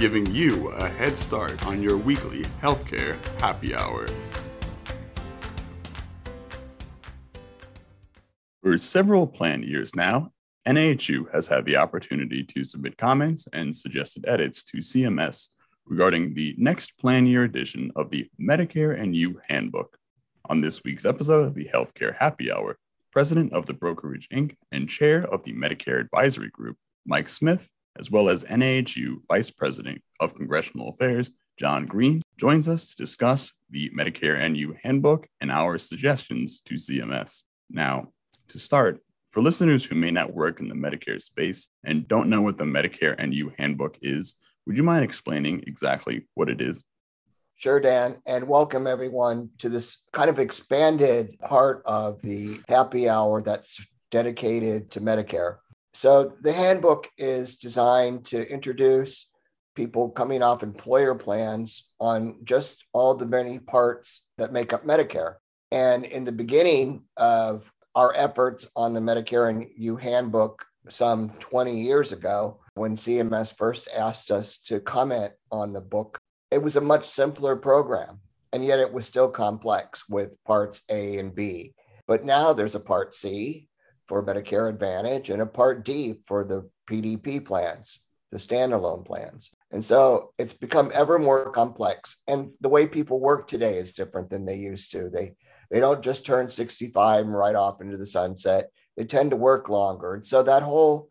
giving you a head start on your weekly healthcare happy hour. For several plan years now, NAHU has had the opportunity to submit comments and suggested edits to CMS regarding the next plan year edition of the Medicare and You Handbook. On this week's episode of the Healthcare Happy Hour, President of the Brokerage Inc. and Chair of the Medicare Advisory Group, Mike Smith, as well as NAHU Vice President of Congressional Affairs, John Greene, joins us to discuss the Medicare You Handbook and our suggestions to CMS. Now, to start, for listeners who may not work in the Medicare space and don't know what the Medicare You Handbook is, would you mind explaining exactly what it is? Sure, Dan, and welcome everyone to this kind of expanded part of the happy hour that's dedicated to Medicare. So, the handbook is designed to introduce people coming off employer plans on just all the many parts that make up Medicare. And in the beginning of our efforts on the Medicare and You handbook some 20 years ago, when CMS first asked us to comment on the book, it was a much simpler program, and yet it was still complex with parts A and B. But now there's a part C for Medicare Advantage and a part D for the PDP plans, the standalone plans. And so it's become ever more complex. And the way people work today is different than they used to. They they don't just turn 65 and right off into the sunset. They tend to work longer. And so that whole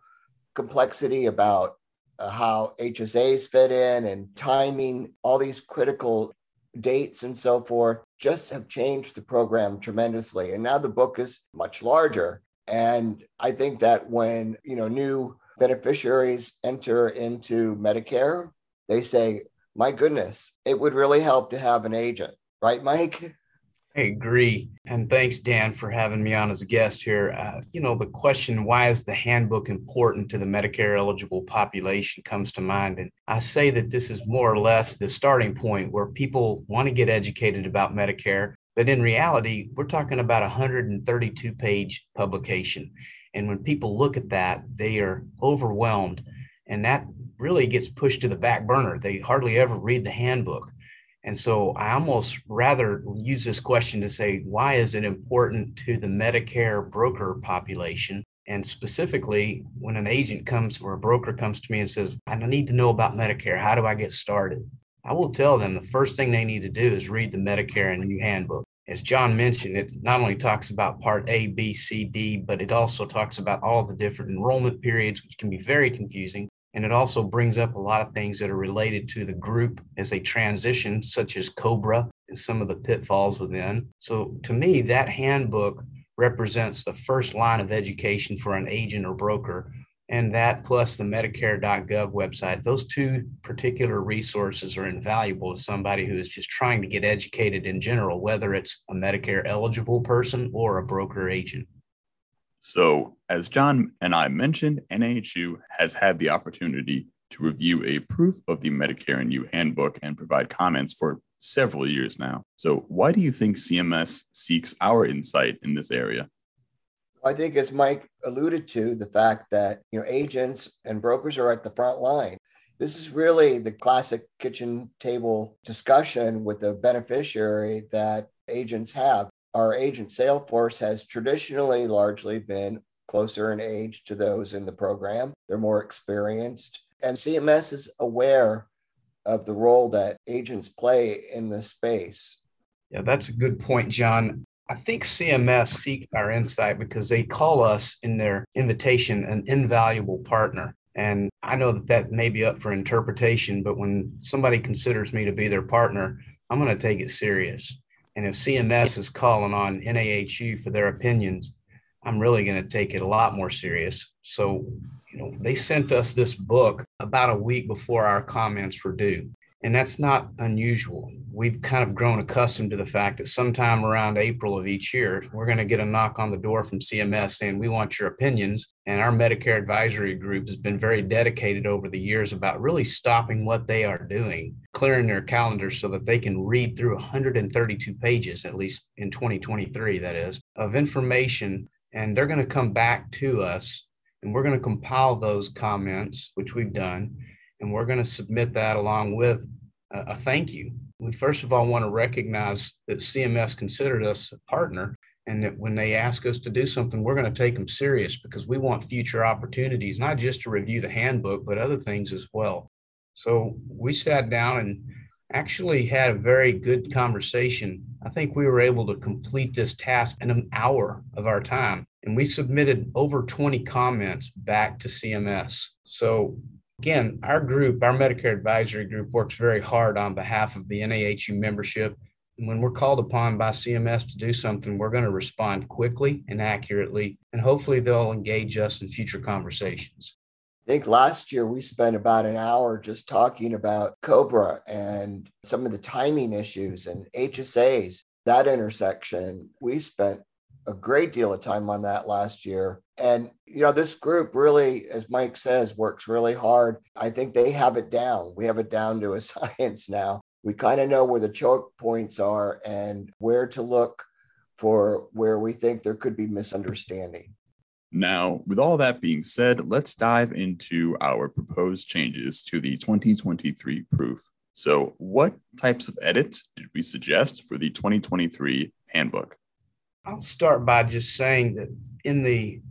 complexity about uh, how HSAs fit in and timing, all these critical dates and so forth just have changed the program tremendously. And now the book is much larger. And I think that when, you know, new beneficiaries enter into Medicare, they say, my goodness, it would really help to have an agent, right, Mike? I agree. And thanks, Dan, for having me on as a guest here. Uh, you know, the question, why is the handbook important to the Medicare eligible population, comes to mind. And I say that this is more or less the starting point where people want to get educated about Medicare. But in reality, we're talking about a 132 page publication. And when people look at that, they are overwhelmed. And that really gets pushed to the back burner. They hardly ever read the handbook. And so I almost rather use this question to say, why is it important to the Medicare broker population? And specifically, when an agent comes or a broker comes to me and says, I need to know about Medicare, how do I get started? I will tell them the first thing they need to do is read the Medicare and You Handbook. As John mentioned, it not only talks about part A, B, C, D, but it also talks about all the different enrollment periods, which can be very confusing. And it also brings up a lot of things that are related to the group as they transition, such as COBRA and some of the pitfalls within. So to me, that handbook represents the first line of education for an agent or broker. And that plus the Medicare.gov website, those two particular resources are invaluable to somebody who is just trying to get educated in general, whether it's a Medicare eligible person or a broker agent. So, as John and I mentioned, NAHU has had the opportunity to review a proof of the Medicare and You handbook and provide comments for several years now. So, why do you think CMS seeks our insight in this area? I think, as Mike alluded to, the fact that you know agents and brokers are at the front line. This is really the classic kitchen table discussion with the beneficiary that agents have our agent sales force has traditionally largely been closer in age to those in the program. They're more experienced. And CMS is aware of the role that agents play in this space. Yeah, that's a good point, John. I think CMS seeks our insight because they call us in their invitation an invaluable partner. And I know that that may be up for interpretation, but when somebody considers me to be their partner, I'm going to take it serious. And if CMS is calling on NAHU for their opinions, I'm really going to take it a lot more serious. So, you know, they sent us this book about a week before our comments were due. And that's not unusual. We've kind of grown accustomed to the fact that sometime around April of each year, we're going to get a knock on the door from CMS saying, We want your opinions. And our Medicare advisory group has been very dedicated over the years about really stopping what they are doing, clearing their calendars so that they can read through 132 pages, at least in 2023, that is, of information. And they're going to come back to us and we're going to compile those comments, which we've done and we're going to submit that along with a, thank you. We first of all want to recognize that CMS considered us a partner and that when they ask us to do something, we're going to take them serious because we want future opportunities, not just to review the handbook, but other things as well. So we sat down and actually had a very good conversation. I think we were able to complete this task in an hour of our time, and we submitted over 20 comments back to CMS. So Again, our group, our Medicare advisory group, works very hard on behalf of the NAHU membership. And when we're called upon by CMS to do something, we're going to respond quickly and accurately, and hopefully they'll engage us in future conversations. I think last year we spent about an hour just talking about COBRA and some of the timing issues and HSAs, that intersection. We spent a great deal of time on that last year. And, you know, this group really, as Mike says, works really hard. I think they have it down. We have it down to a science now. We kind of know where the choke points are and where to look for where we think there could be misunderstanding. Now, with all that being said, let's dive into our proposed changes to the 2023 proof. So, what types of edits did we suggest for the 2023 handbook? I'll start by just saying that in the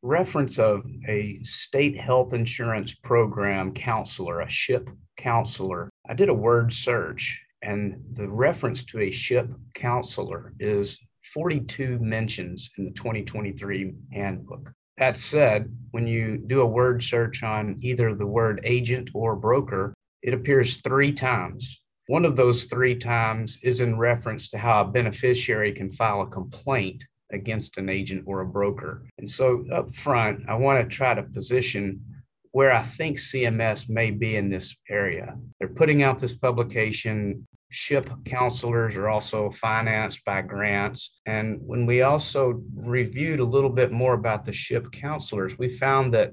reference of a state health insurance program counselor, a SHIP counselor, I did a word search, and the reference to a SHIP counselor is 42 mentions in the 2023 handbook. That said, when you do a word search on either the word agent or broker, it appears three times one of those three times is in reference to how a beneficiary can file a complaint against an agent or a broker. And so, up front, I want to try to position where I think CMS may be in this area. They're putting out this publication. SHIP counselors are also financed by grants. And when we also reviewed a little bit more about the SHIP counselors, we found that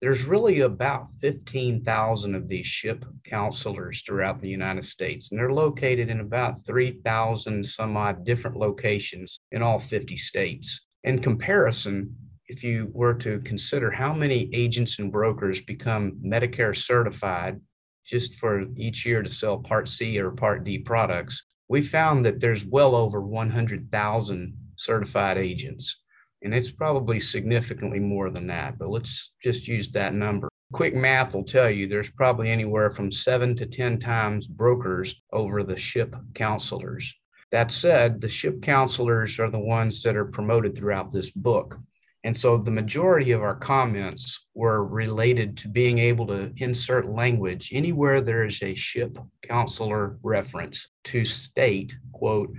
there's really about 15,000 of these SHIP counselors throughout the United States, and they're located in about 3,000 some odd different locations in all 50 states. In comparison, if you were to consider how many agents and brokers become Medicare certified just for each year to sell Part C or Part D products, we found that there's well over 100,000 certified agents and it's probably significantly more than that, but let's just use that number. Quick math will tell you there's probably anywhere from seven to 10 times brokers over the SHIP counselors. That said, the SHIP counselors are the ones that are promoted throughout this book. And so the majority of our comments were related to being able to insert language anywhere there is a SHIP counselor reference to state, quote,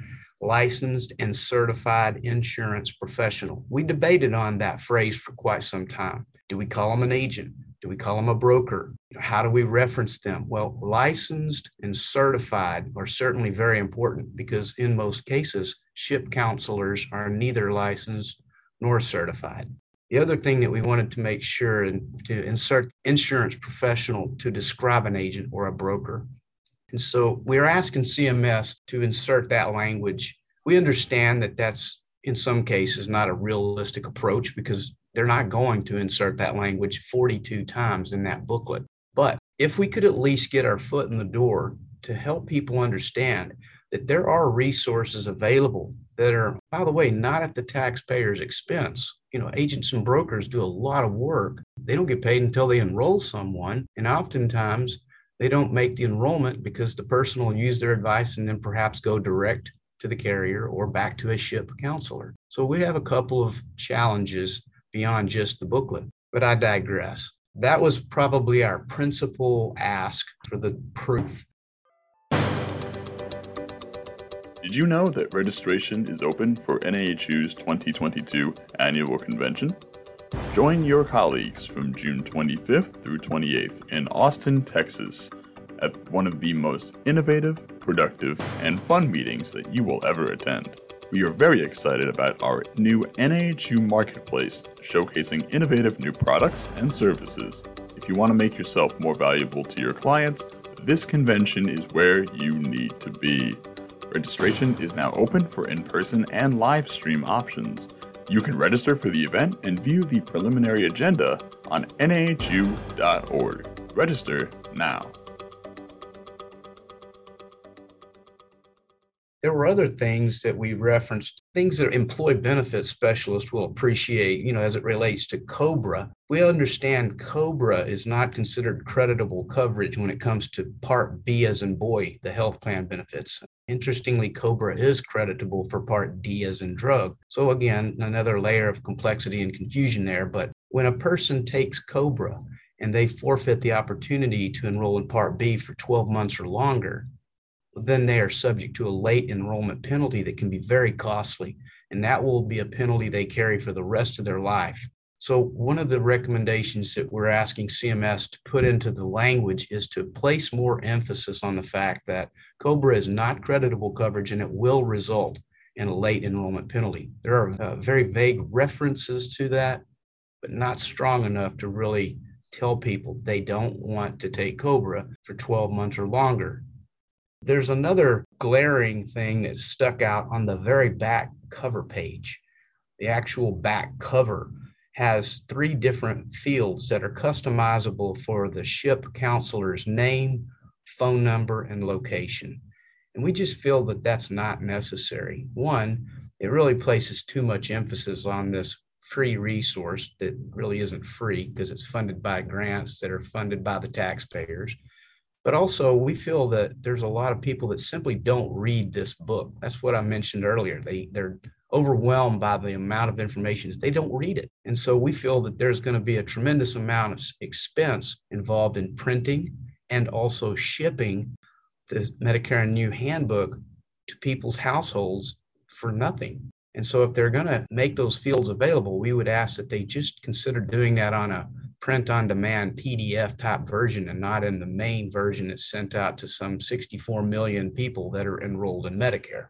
licensed and certified insurance professional. We debated on that phrase for quite some time. Do we call them an agent? Do we call them a broker? How do we reference them? Well, licensed and certified are certainly very important because in most cases, SHIP counselors are neither licensed nor certified. The other thing that we wanted to make sure and to insert insurance professional to describe an agent or a broker. And so we're asking CMS to insert that language. We understand that that's in some cases not a realistic approach because they're not going to insert that language 42 times in that booklet. But if we could at least get our foot in the door to help people understand that there are resources available that are, by the way, not at the taxpayer's expense. You know, agents and brokers do a lot of work. They don't get paid until they enroll someone. And oftentimes they don't make the enrollment because the person will use their advice and then perhaps go direct to the carrier or back to a ship counselor. So we have a couple of challenges beyond just the booklet, but I digress. That was probably our principal ask for the proof. Did you know that registration is open for NAHU's 2022 annual convention? Join your colleagues from June 25th through 28th in Austin, Texas at one of the most innovative, productive, and fun meetings that you will ever attend. We are very excited about our new NAHU Marketplace, showcasing innovative new products and services. If you want to make yourself more valuable to your clients, this convention is where you need to be. Registration is now open for in person and live stream options. You can register for the event and view the preliminary agenda on nahu.org. Register now. There were other things that we referenced, things that employee benefit specialists will appreciate, you know, as it relates to COBRA. We understand COBRA is not considered creditable coverage when it comes to Part B as in boy, the health plan benefits. Interestingly, COBRA is creditable for Part D as in drug. So again, another layer of complexity and confusion there. But when a person takes COBRA and they forfeit the opportunity to enroll in Part B for 12 months or longer, then they are subject to a late enrollment penalty that can be very costly. And that will be a penalty they carry for the rest of their life. So, one of the recommendations that we're asking CMS to put into the language is to place more emphasis on the fact that COBRA is not creditable coverage and it will result in a late enrollment penalty. There are uh, very vague references to that, but not strong enough to really tell people they don't want to take COBRA for 12 months or longer there's another glaring thing that stuck out on the very back cover page. The actual back cover has three different fields that are customizable for the ship counselor's name, phone number, and location. And we just feel that that's not necessary. One, it really places too much emphasis on this free resource that really isn't free because it's funded by grants that are funded by the taxpayers. But also, we feel that there's a lot of people that simply don't read this book. That's what I mentioned earlier. They they're overwhelmed by the amount of information. They don't read it. And so we feel that there's going to be a tremendous amount of expense involved in printing and also shipping the Medicare and You Handbook to people's households for nothing. And so if they're going to make those fields available, we would ask that they just consider doing that on a print on demand PDF type version and not in the main version that's sent out to some 64 million people that are enrolled in Medicare.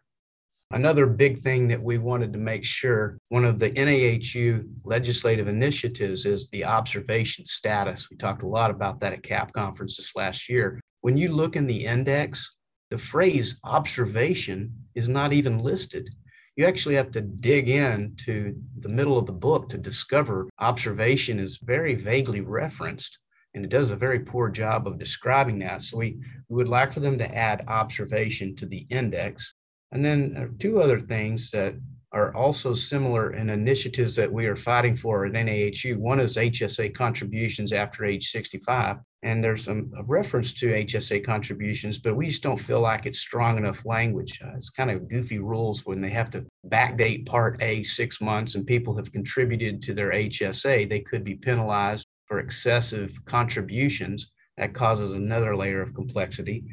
Another big thing that we wanted to make sure one of the NAHU legislative initiatives is the observation status. We talked a lot about that at CAP conference conferences last year. When you look in the index, the phrase observation is not even listed you actually have to dig into the middle of the book to discover observation is very vaguely referenced and it does a very poor job of describing that. So we, we would like for them to add observation to the index. And then uh, two other things that are also similar in initiatives that we are fighting for at NAHU. One is HSA contributions after age 65. And there's some a reference to HSA contributions, but we just don't feel like it's strong enough language. Uh, it's kind of goofy rules when they have to backdate Part A six months and people have contributed to their HSA, they could be penalized for excessive contributions. That causes another layer of complexity.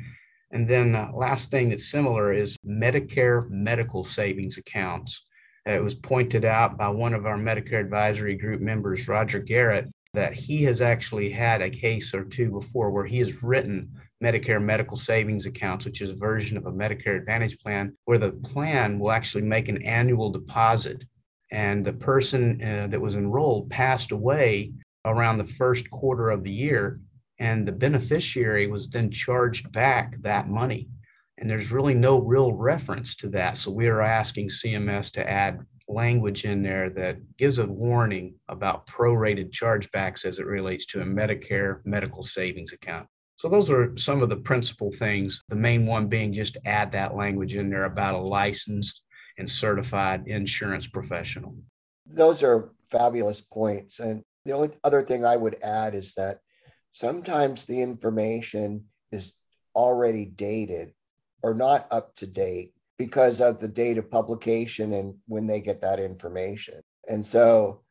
And then the last thing that's similar is Medicare medical savings accounts. It was pointed out by one of our Medicare advisory group members, Roger Garrett, that he has actually had a case or two before where he has written Medicare medical savings accounts, which is a version of a Medicare Advantage plan, where the plan will actually make an annual deposit. And the person uh, that was enrolled passed away around the first quarter of the year, and the beneficiary was then charged back that money. And there's really no real reference to that. So we are asking CMS to add language in there that gives a warning about prorated chargebacks as it relates to a Medicare medical savings account. So those are some of the principal things. The main one being just add that language in there about a licensed and certified insurance professional. Those are fabulous points. And the only other thing I would add is that sometimes the information is already dated or not up to date because of the date of publication and when they get that information. And so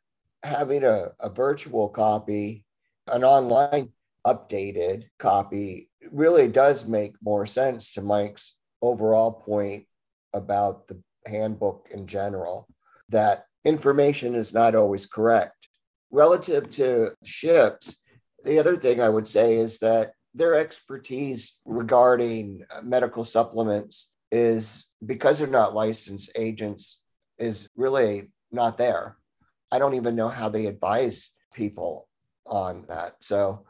having a, a virtual copy, an online updated copy really does make more sense to Mike's overall point about the handbook in general, that information is not always correct. Relative to ships, the other thing I would say is that their expertise regarding uh, medical supplements is because they're not licensed agents is really not there. I don't even know how they advise people on that. So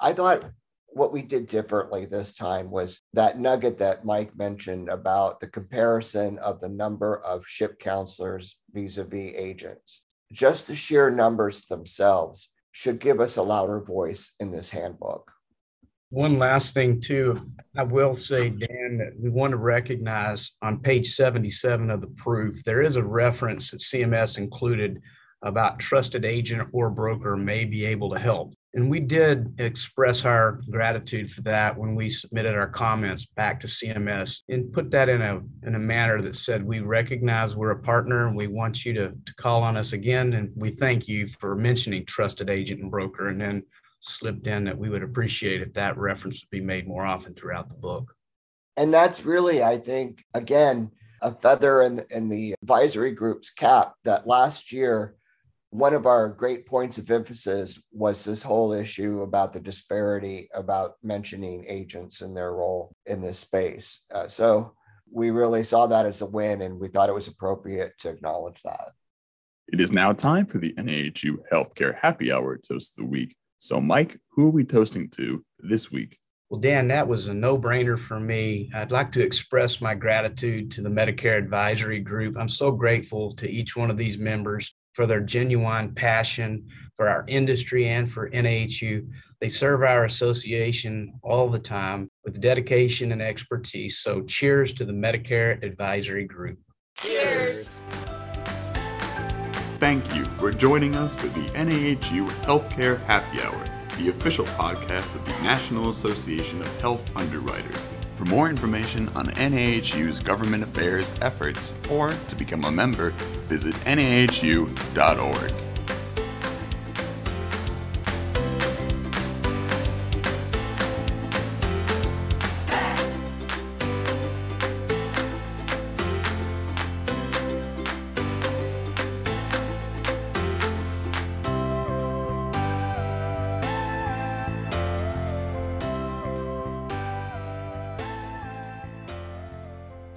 I thought what we did differently this time was that nugget that Mike mentioned about the comparison of the number of ship counselors vis a vis agents. Just the sheer numbers themselves should give us a louder voice in this handbook. One last thing, too, I will say, Dan, that we want to recognize on page 77 of the proof, there is a reference that CMS included about trusted agent or broker may be able to help. And we did express our gratitude for that when we submitted our comments back to CMS and put that in a in a manner that said we recognize we're a partner and we want you to, to call on us again. And we thank you for mentioning trusted agent and broker and then slipped in that we would appreciate if that reference would be made more often throughout the book. And that's really, I think, again, a feather in, in the advisory group's cap that last year one of our great points of emphasis was this whole issue about the disparity about mentioning agents and their role in this space. Uh, so we really saw that as a win and we thought it was appropriate to acknowledge that. It is now time for the NAHU Healthcare Happy Hour Toast of the Week. So, Mike, who are we toasting to this week? Well, Dan, that was a no brainer for me. I'd like to express my gratitude to the Medicare Advisory Group. I'm so grateful to each one of these members for their genuine passion for our industry and for NAHU. They serve our association all the time with dedication and expertise. So, cheers to the Medicare Advisory Group. Cheers. Thank you for joining us for the NAHU Healthcare Happy Hour, the official podcast of the National Association of Health Underwriters. For more information on NAHU's government affairs efforts or to become a member, visit nahu.org.